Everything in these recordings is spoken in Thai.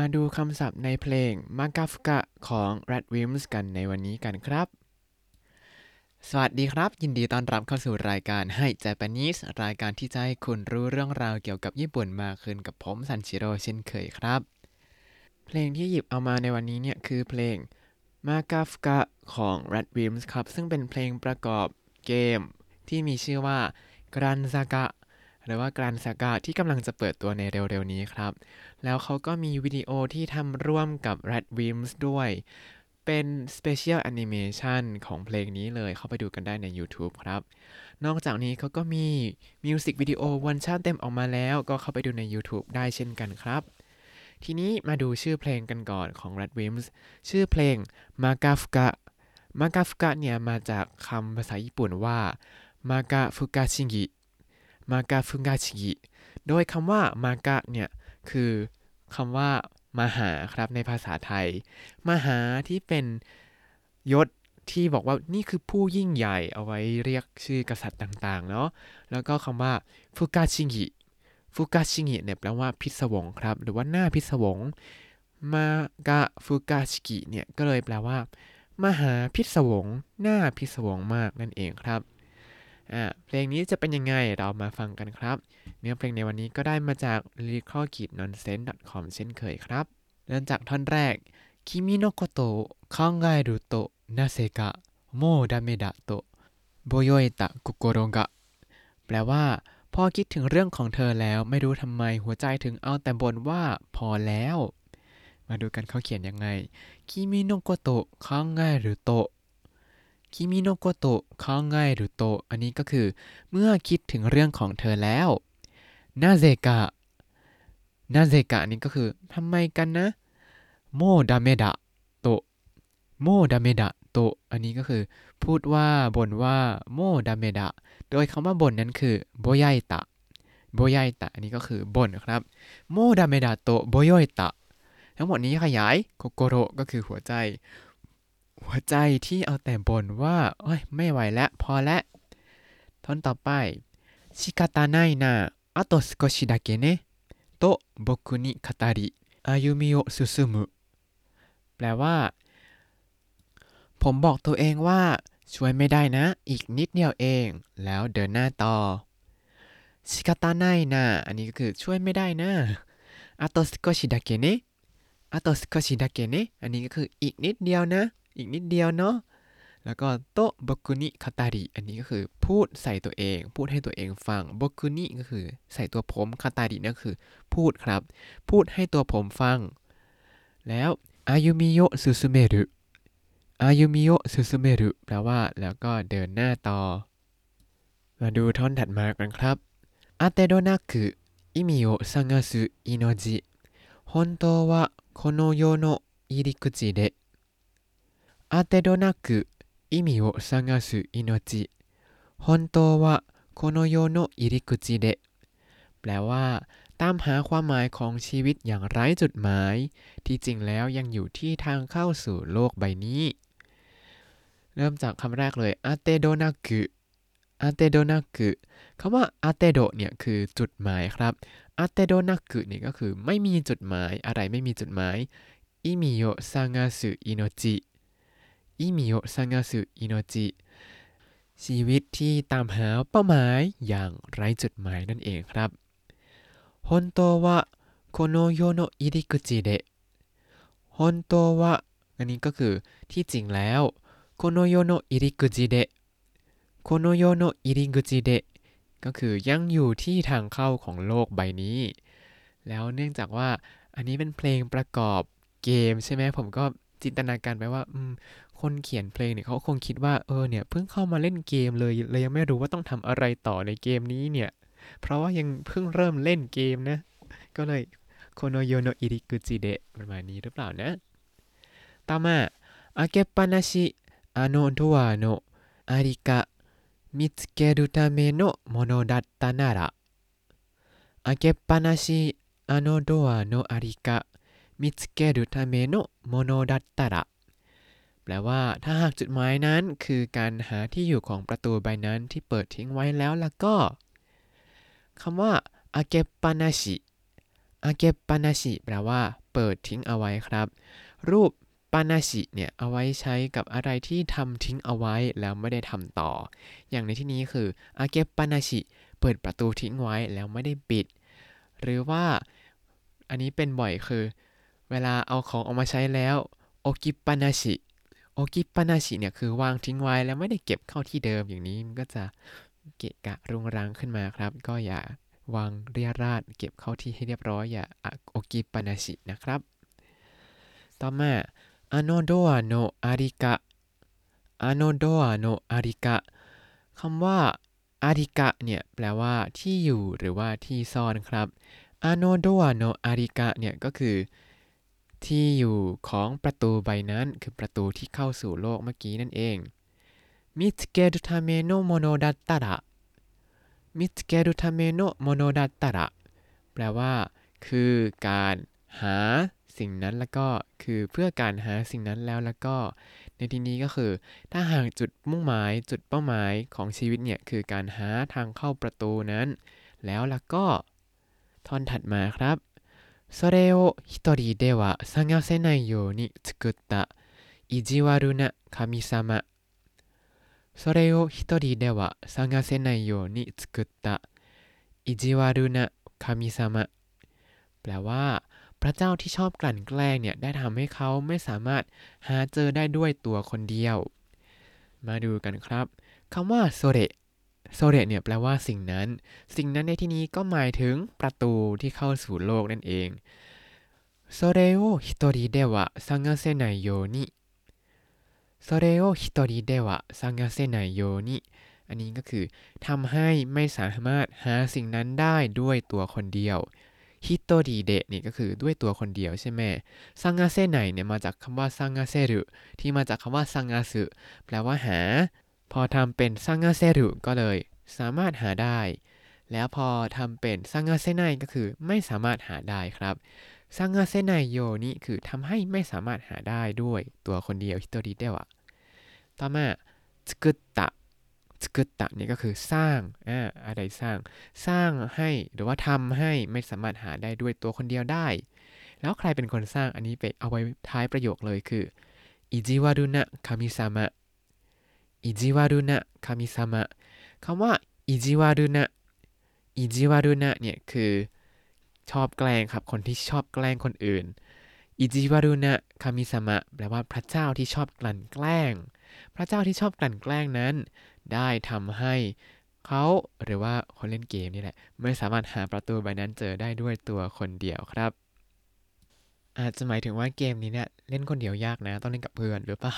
มาดูคำศัพท์ในเพลง m a g a f k a ของ Red Wimps กันในวันนี้กันครับ สวัสดีครับ ยินดีต้อนรับเข้าสู่รายการให้ Japanese รายการที่จะให้คุณรู้เรื่องราวเกี่ยวกับญี่ปุ่นมากขึ้นกับผมซันชิโร่เช่นเคยครับ เพลงที่หยิบเอามาในวันนี้เนี่ยคือเพลง m a g a f k a ของ Red Wimps ครับ ซึ่งเป็นเพลงประกอบเกมที่มีชื่อว่า Gran Saga รือว่า Gran Saga ที่กำลังจะเปิดตัวในเร็วๆนี้ครับ แล้วเขาก็มีวิดีโอที่ทำร่วมกับ Red Wimps ด้วย เป็น Special Animation ของเพลงนี้เลยเข้าไปดูกันได้ใน YouTube ครับ นอกจากนี้เขาก็มีมิวสิกวิดีโอวันชั่นเต็มออกมาแล้ว ก็เข้าไปดูใน YouTube ได้เช่นกันครับทีนี้มาดูชื่อเพลงกันก่อนของ Red Wimps ชื่อเพลง m a g a f k a m a g a f k a เนี่ยมาจากคำภาษาญี่ปุ่นว่า m a g a f u k a s h i g i m a g a f u k a s h i g i โดยคำว่า m a g a เนี่ยคือคำว่า มหาครับในภาษาไทย มหาที่เป็นยศที่บอกว่านี่คือผู้ยิ่งใหญ่เอาไว้เรียกชื่อกษัตริย์ต่างๆเนาะแล้วก็คำว่าฟุกาชิงิฟุกาชิงิเนี่ยแปลว่าพิศวงครับ หรือว่าหน้าพิศวงมากะฟุกาชิกิเนี่ยก็เลยแปลว่า มหาพิศวงหน้าพิศวงมากนั่นเองครับ อ่าเพลงนี้จะเป็นยังไงเรามาฟังกันครับ เนื้อเพลงในวันนี้ก็ได้มาจาก lyrical-nonsense.com เช่นเคยครับ เริ่มจากท่อนแรก君のことを考えるとなぜかもうダメだとぼよえた心がแปลว่า พอคิดถึงเรื่องของเธอแล้วไม่รู้ทำไมหัวใจถึงเอาแต่บ่นว่าพอแล้ว มาดูกันเขาเขียนยังไง君のこと考えると คิมิโนโกโตะคังไงรุโตอันนี้ก็คือ เมื่อคิดถึงเรื่องของเธอแล้วなぜかなぜかนี่ก็คือทำไมกันนะもうダメだともうダメだとอันนี้ก็คือพูดว่าบ่นว่าもうダメだโดยคำว่าบ่นนั้นคือโบยายตะโบยายตะอันนี้ก็คือบ่นครับโมดาเมดะโตโบยอยตะทั้งหมดนี้ขยายโกโกโรก็คือหัวใจ หัวใจที่เอาแต่บ่นว่าโอ้ยไม่ไหวแล้วพอแล้วท่อนต่อไป仕方ないなあと少しだけねと僕に語り歩みを進むแปลว่า ผมบอกตัวเองว่า ช่วยไม่ได้นะ อีกนิดเดียวเอง แล้วเดินหน้าต่อ仕方ないなอันนี้ก็คือช่วยไม่ได้นะあと少しだけねあと少しだけねอันนี้ก็คืออีกนิดเดียวนะ อีกนิดเดียวเนาะ แล้วก็โตะบกุนิคาตาริอันนี้ก็คือพูดใส่ตัวเอง พูดให้ตัวเองฟังบกุนิก็คือใส่ตัวผมคาตารินั่นคือ พูดครับ พูดให้ตัวผมฟัง แล้วอายุมิโยสุสุเมรุอายุมิโยสุสุเมรุแปลว่าแล้วก็เดินหน้าต่อ มาดูท่อนถัดมากันครับอาเตโดนาคุอิมิโอซังาสุอิโนจิ本当はこの世の入り口で 当てどなく意味を探す命本当はこの世の入り口でแปลว่า ตามหาความหมายของชีวิตอย่างไร้จุดหมาย ที่จริงแล้วยังอยู่ที่ทางเข้าสู่โลกใบนี้ เริ่มจากคำแรกเลยอาเตโดนากุอาเตโดนากุคำว่าอาเตโดเนี่ยคือจุดหมายครับอาเตโดนากุนี่ก็คือไม่มีจุดหมายอะไรไม่มีจุดหมายอิมิโยซังาสุอิโนจิ อิมิโอซังาสุอิโนจิชีวิตที่ตามหาเป้าหมายอย่างไร้จุดหมายนั่นเองครับ本当はこの世の入り口で本当はอันนี้ก็คือที่จริงแล้วこの世の入り口でこの世の入り口でก็คือยังอยู่ที่ทางเข้าของโลกใบนี้ แล้วเนื่องจากว่าอันนี้เป็นเพลงประกอบเกมใช่ไหมผมก็จินตนาการไปว่าอืม คนเขียนเพลงเนี่ยเขาคงคิดว่าเออเนี่ยเพิ่งเข้ามาเล่นเกมเลยเลยยังไม่รู้ว่าต้องทำอะไรต่อในเกมนี้เนี่ย เพราะว่ายังเพิ่งเริ่มเล่นเกมนะ ก็เลยこの世の入り口でประมาณนี้หรือเปล่านะต่อมา開けっぱなし あのドアの在り処 見つけるためのものだったなら 開けっぱなしあのドアの在り処 見つけるためのものだったら แปลว่าถ้าหากจุดหมายนั้นคือการหาที่อยู่ของประตูใบนั้นที่เปิดทิ้งไว้แล้วล่ะก็คำว่า開けっぱなし 開けっぱなしแปลว่า เปิดทิ้งเอาไว้ครับ รูปっぱなし เนี่ยเอาไว้ใช้กับอะไรที่ทำทิ้งเอาไว้แล้วไม่ได้ทำต่อ อย่างในที่นี้คืออาเกะปานาชิเปิดประตูทิ้งไว้แล้วไม่ได้ปิด หรือว่าอันนี้เป็นบ่อยคือ เวลาเอาของออกมาใช้แล้วโอกิปปานาชิ กิปานาชิเนี่ยคือวางทิ้งไว้แล้วไม่ได้เก็บเข้าที่เดิมอย่างนี้มันก็จะเกะกะรุงรังขึ้นมาครับ ก็อย่าวางเรียราดเก็บเข้าที่ให้เรียบร้อยอย่าโอกิปานาชินะครับ ต่อมาอโนโดะโน在り処 あのドアの在り処คำว่าอาริกะเนี่ยแปลว่าที่อยู่หรือว่าที่ซ่อนครับあのドアの在り処 เนี่ยก็คือ ที่อยู่ของประตูใบนั้นคือประตูที่เข้าสู่โลกเมื่อกี้นั่นเอง見つけるためのものだったら 見つけるためのものだったらแปลว่า คือการหาสิ่งนั้นแล้วก็คือเพื่อการหาสิ่งนั้นแล้วแล้วก็ ในที่นี้ก็คือ ถ้าหากจุดมุ่งหมายจุดเป้าหมายของชีวิตเนี่ย คือการหาทางเข้าประตูนั้น แล้วแล้วก็ ท่อนถัดมาครับ それを一人では探せないように作った意地悪な神様それを一人では探せないように作った意地悪な神様แปลว่า พระเจ้าที่ชอบกลั่นแกล้งเนี่ยได้ทำให้เขาไม่สามารถหาเจอได้ด้วยตัวคนเดียว มาดูกันครับคำว่าโซเร โซเรเนี่ยแปลว่าสิ่งนั้น สิ่งนั้นในที่นี้ก็หมายถึงประตูที่เข้าสู่โลกนั่นเองそれを一人では探せないように それを一人では探せないนี้ก็คือทำให้ไม่สามารถหาสิ่งนั้นได้ด้วยตัวคนเดียวฮิโตริเดะนี่ก็คือด้วยตัวคนเดียวใช่ไหมซังาเซไนเนี่ยมาจากคำว่าซังาเซรุที่มาจากคำว่าซังาสึแปลว่าหา พอทำเป็นซังเซรุก็เลยสามารถหาได้ แล้วพอทำเป็นซังเซไนก็คือไม่สามารถหาได้ครับซังเซไนโยนี่คือทำให้ไม่สามารถหาได้ด้วยตัวคนเดียวฮิโตริเดวะต่อมาสกุตตะสกุตตะนี่ก็คือสร้างอ่าอะไรสร้าง สร้างให้หรือว่าทำให้ไม่สามารถหาได้ด้วยตัวคนเดียวได้ แล้วใครเป็นคนสร้างอันนี้ไปเอาไว้ท้ายประโยคเลยคืออิจิวารุนะคามิซามะ อิจิวารุนะคามิซามะคำว่าอิจิวารุนะอิจิวารุนะเนี่ยคือชอบแกล้งครับ คนที่ชอบแกล้งคนอื่น อิจิวารุนะคามิซามะแปลว่าพระเจ้าที่ชอบกลั่นแกล้ง พระเจ้าที่ชอบกลั่นแกล้งนั้น ได้ทำให้เขาหรือว่าคนเล่นเกมนี่แหละ ไม่สามารถหาประตูใบนั้นเจอได้ด้วยตัวคนเดียวครับ อาจจะหมายถึงว่าเกมนี้เนี่ยเล่นคนเดียวยากนะ ต้องเล่นกับเพื่อนหรือเปล่า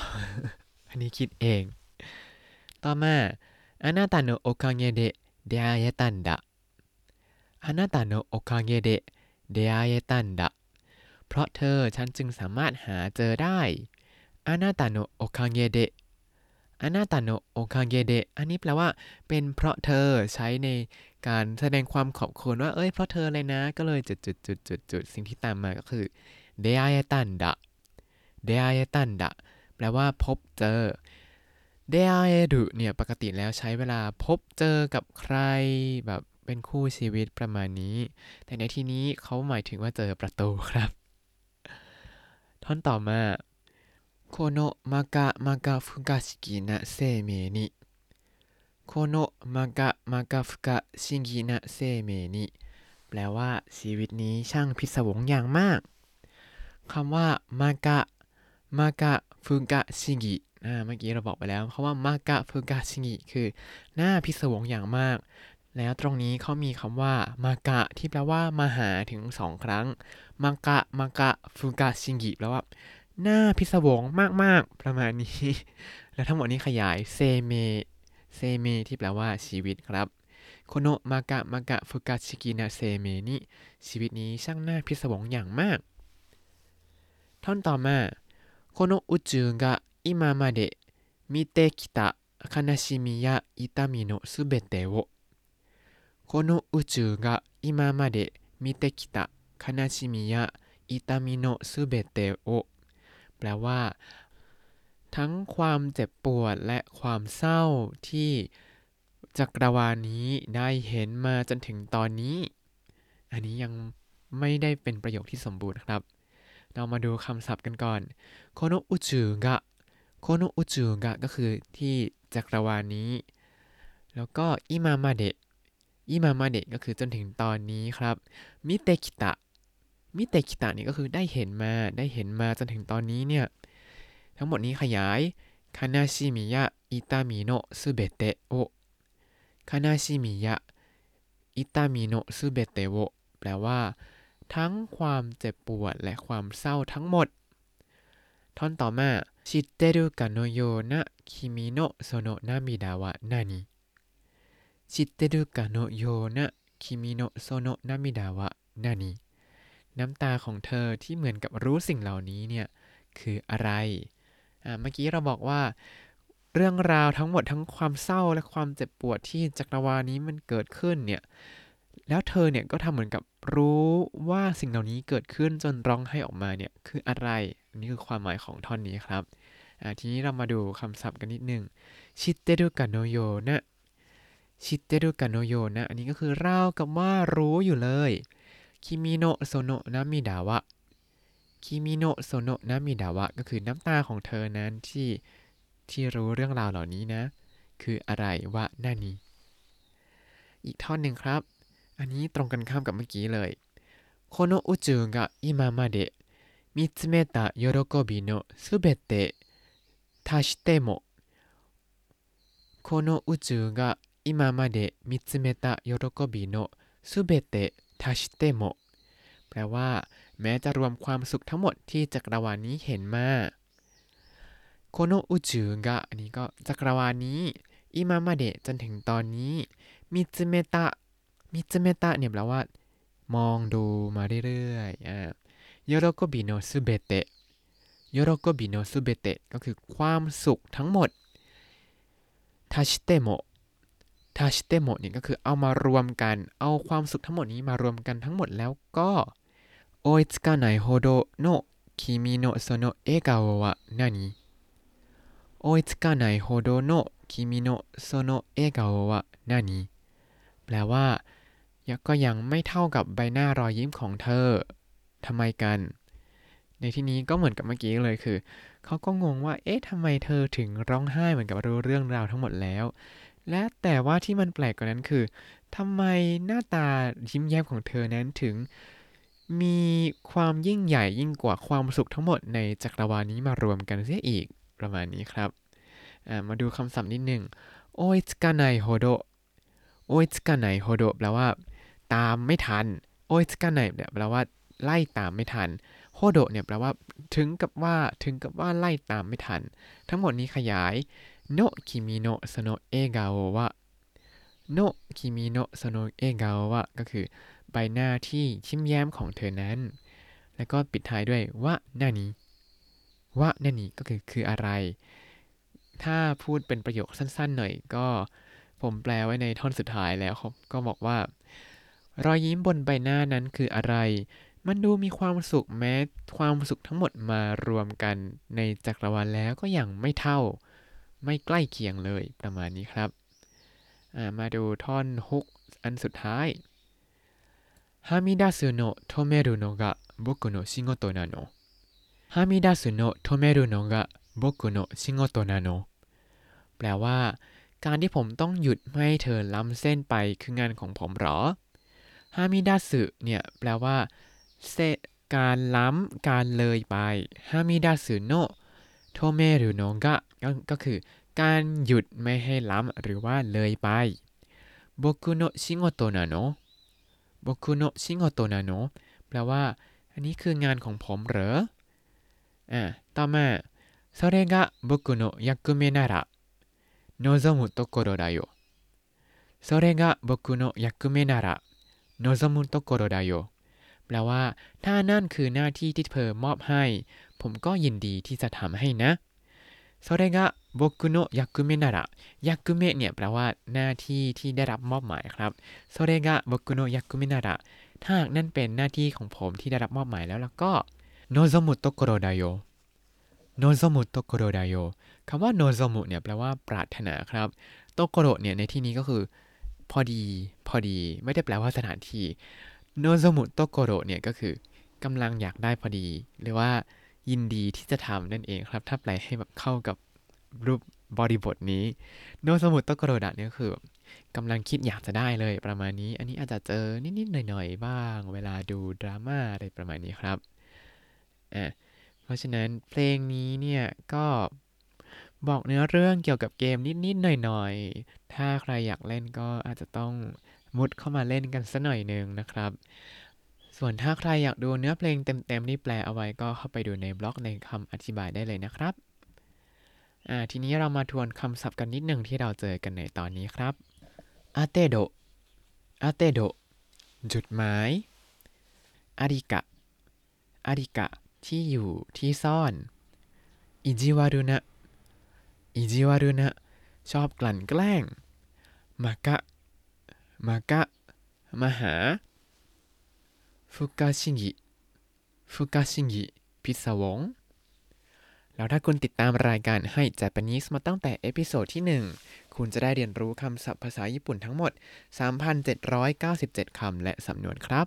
อันนี้คิดเอง ต่อมาあなたのおかげで出会えたんだあなたのおかげで出会えたんだเพราะเธอฉันจึงสามารถหาเจอได้あなたのおかげでอานาตาโนโอคาเกเดอันนี้แปลว่า เป็นเพราะเธอใช้ในการแสดงความขอบคุณว่า เอ้ย เพราะเธอเลยนะ ก็เลยจุดจุดจุดจุดจุดสิ่งที่ตามมาก็คือเดอายตันดะเดอายตันดะแปลว่าพบเจอ เดอเอดูเนี่ยปกติแล้วใช้เวลาพบเจอกับใครแบบเป็นคู่ชีวิตประมาณนี้ แต่ในที่นี้เขาหมายถึงว่าเจอประตูครับ ท่อนต่อมาโคโนมากะมากะฟุกาชิกินะเซเมนิโคโนมากะมากะฟุกาชิกินะเซเมนิแปลว่าชีวิตนี้ช่างพิศวงอย่างมากคำว่า มากะมากะฟุกาชิกิ อ่าเมื่อกี้เราบอกไปแล้วคำว่ามากะฟุกะชิกิคือ น่าพิศวงอย่างมาก แล้วตรงนี้เขามีคำว่า摩訶 ที่แปลว่ามาหาถึงสองครั้ง摩訶摩訶不可思議แปลว่าน่าพิศวงมากๆ ประมาณนี้ แล้วทั้งหมดนี้ขยายเซเมเซเมที่แปลว่าชีวิตครับโคโนมากะมากะฟุกะชิกินะเซเมนี่ชีวิตนี้ช่างน่าพิศวงอย่างมาก ท่อนต่อมาโคโนอุจูกะ อิมามาเดะมิเตคิตะคานาชิมิยะอิตามิโนะすべてをこの宇宙が今まで見てきた悲しみや痛みのすべてをแปลว่า ทั้งความเจ็บปวดและความเศร้าที่จักรวาลนี้ได้เห็นมาจนถึงตอนนี้ อันนี้ยังไม่ได้เป็นประโยคที่สมบูรณ์ครับ เรามาดูคำศัพท์กันก่อนโคโนอุจูกะ โคโนอุจูกะก็คือที่จักรวาลนี้ แล้วก็อิมามาเดะอิมามาเดะก็คือจนถึงตอนนี้ครับ มิเตคิตะ มิเตคิตะนี่ก็คือได้เห็นมา ได้เห็นมาจนถึงตอนนี้เนี่ย ทั้งหมดนี้ขยาย คานาชิมิยะ อิตามิโนะสุเบเตโอ คานาชิมิยะ อิตามิโนะสุเบเตโอ แปลว่า ทั้งความเจ็บปวดและความเศร้าทั้งหมด ท่อนต่อมา ชิเตรุกะโนโยนะคิมิโนะโซโนะนามิดาวะนานิชิเตรุกะโนโยนะคิมิโนะโซโนะนามิดาวะนานิน้ำตาของเธอที่เหมือนกับรู้สิ่งเหล่านี้เนี่ยคืออะไร อ่า เมื่อกี้เราบอกว่า เรื่องราวทั้งหมดทั้งความเศร้าและความเจ็บปวดที่จักรวาลนี้มันเกิดขึ้นเนี่ย แล้วเธอเนี่ยก็ทำเหมือนกับรู้ว่าสิ่งเหล่านี้เกิดขึ้นจนร้องไห้ออกมาเนี่ยคืออะไร นี่คือความหมายของท่อนนี้ครับทีนี้เรามาดูคำศัพท์กันนิดนึง知ってるかのような 知ってるかのようなอันนี้ก็คือราวกับว่ารู้อยู่เลย君のその涙は 君のその涙はก็คือน้ำตาของเธอนั้นที่ที่รู้เรื่องราวเหล่านี้นะ คืออะไรวะหน้านี้ อีกท่อนหนึ่งครับ อันนี้ตรงกันข้ามกับเมื่อกี้เลยโคโนอุจูงะอิมามาเดะ 見つめた喜びのすべて足してもこの宇宙が今まで見つめた喜びのすべて足してもแปลว่า แม้จะรวมความสุขทั้งหมดที่จักรวาลนี้เห็นมาโคโนอุจูกะอันนี้ก็จักรวาลนี้อิมามาเดะจนถึงตอนนี้มิซึเมตะมิซึเมตะเนี่ยแปลว่า มองดูมาเรื่อยๆอ่าโ 喜びのすべて 喜びのすべてก็คือความสุขทั้งหมด足しても 足しても เนี่ยก็คือเอามารวมกัน เอาความสุขทั้งหมดนี้มารวมกันทั้งหมดแล้วก็追いつかないほどの君のその笑顔は何 追いつかないほどの君のその笑顔は何แปลว่าก็ยังไม่เท่ากับใบหน้ารอยยิ้มของเธอ ทำไมกัน ในที่นี้ก็เหมือนกับเมื่อกี้เลยคือ เขาก็งงว่า เอ๊ะทำไมเธอถึงร้องไห้เหมือนกับรู้เรื่องราวทั้งหมดแล้ว และแต่ว่าที่มันแปลกกว่านั้นคือทำไมหน้าตายิ้มแย้มของเธอนั้นถึงมีความยิ่งใหญ่ยิ่งกว่าความสุขทั้งหมดในจักรวาลนี้มารวมกันเสียอีกประมาณนี้ครับ มาดูคำศัพท์นิดหนึ่ง追いつかないほど 追いつかないほどแปลว่า ตามไม่ทัน追いつかないแปลว่า ไล่ตามไม่ทัน ほど เนี่ยแปลว่าถึงกับว่าถึงกับว่าไล่ตามไม่ทัน ทั้งหมดนี้ขยายの君のその笑顔は の君のその笑顔はก็คือใบหน้าที่ยิ้มแย้มของเธอนั้น แล้วก็ปิดท้ายด้วยวะนานี้วะนานี้ก็คือคืออะไร ถ้าพูดเป็นประโยคสั้นๆหน่อยก็ผมแปลไว้ในท่อนสุดท้ายแล้วครับก็บอกว่า รอยยิ้มบนใบหน้านั้นคืออะไร มันดูมีความสุขแม้ ความสุขทั้งหมดมารวมกันในจักรวาลแล้วก็ยังไม่เท่า ไม่ใกล้เคียงเลยประมาณนี้ครับ มาดูท่อนฮุกอันสุดท้ายはみ出すの止めるの僕の仕事なの はみ出すの止めるの僕の仕事なの แปลว่า การที่ผมต้องหยุดไม่ให้เธอล้ำเส้นไปคืองานของผมหรอはみ出す เนี่ยแปลว่า เซการล้ำการเลยไปฮามิดาสึโนโทเมรุโนกะก็คือ การหยุดไม่ให้ล้ำหรือว่าเลยไปโบกุโนะชิโงโตนาโนะโบกุโนะชิโงโตนาโนะแปลว่า อันนี้คืองานของผมเหรออ่าต่อมาそれが僕の役目なら望むところだよそれが僕の役目なら望むところだよ แปลว่า ถ้านั่นคือหน้าที่ที่เธอมอบให้ ผมก็ยินดีที่จะทำให้นะそれが僕の役目なら役目เนี่ยแปลว่า หน้าที่ที่ได้รับมอบหมายครับそれが僕の役目ならถ้านั่นเป็นหน้าที่ของผมที่ได้รับมอบหมายแล้วแล้วก็โนโซมุโตโกโรไดโยโนโซมุโตโกโรไดโยคำว่าโนโซมุเนี่ยแปลว่าปรารถนาครับโตโกโรเนี่ยในที่นี้ก็คือ พอดี พอดี ไม่ได้แปลว่าสถานที่ โนโซมุโตโกโรเนี่ยก็คือกำลังอยากได้พอดี หรือว่ายินดีที่จะทำนั่นเองครับ ถ้าแปลให้แบบเข้ากับรูปบริบทนี้望むところだ เนี่ยคือกำลังคิดอยากจะได้เลยประมาณนี้ อันนี้อาจจะเจอนิดๆหน่อยๆบ้าง เวลาดูดราม่าอะไรประมาณนี้ครับอะเพราะฉะนั้นเพลงนี้เนี่ยก็บอกเนื้อเรื่องเกี่ยวกับเกมนิดๆหน่อยๆ ถ้าใครอยากเล่นก็อาจจะต้อง มุดเข้ามาเล่นกันสักหน่อยหนึ่งนะครับ ส่วนถ้าใครอยากดูเนื้อเพลงเต็มๆที่แปลเอาไว้ก็เข้าไปดูในบล็อกในคำอธิบายได้เลยนะครับอ่าทีนี้เรามาทวนคำศัพท์กันนิดหนึ่งที่เราเจอกันในตอนนี้ครับอาเตโดอาเตโดจุดหมายอาริกะอาริกะที่อยู่ที่ซ่อนอิจิวารุนะอิจิวารุนะชอบกลั่นแกล้งมากะ มากะ มาหาฟุกาชิงิฟุกาชิงิพิศวง แล้วถ้าคุณติดตามรายการให้ Japanese มาตั้งแต่ episode ที่ 1 คุณจะได้เรียนรู้คำศัพท์ภาษาญี่ปุ่นทั้งหมด 3,797 คำและสำนวนครับ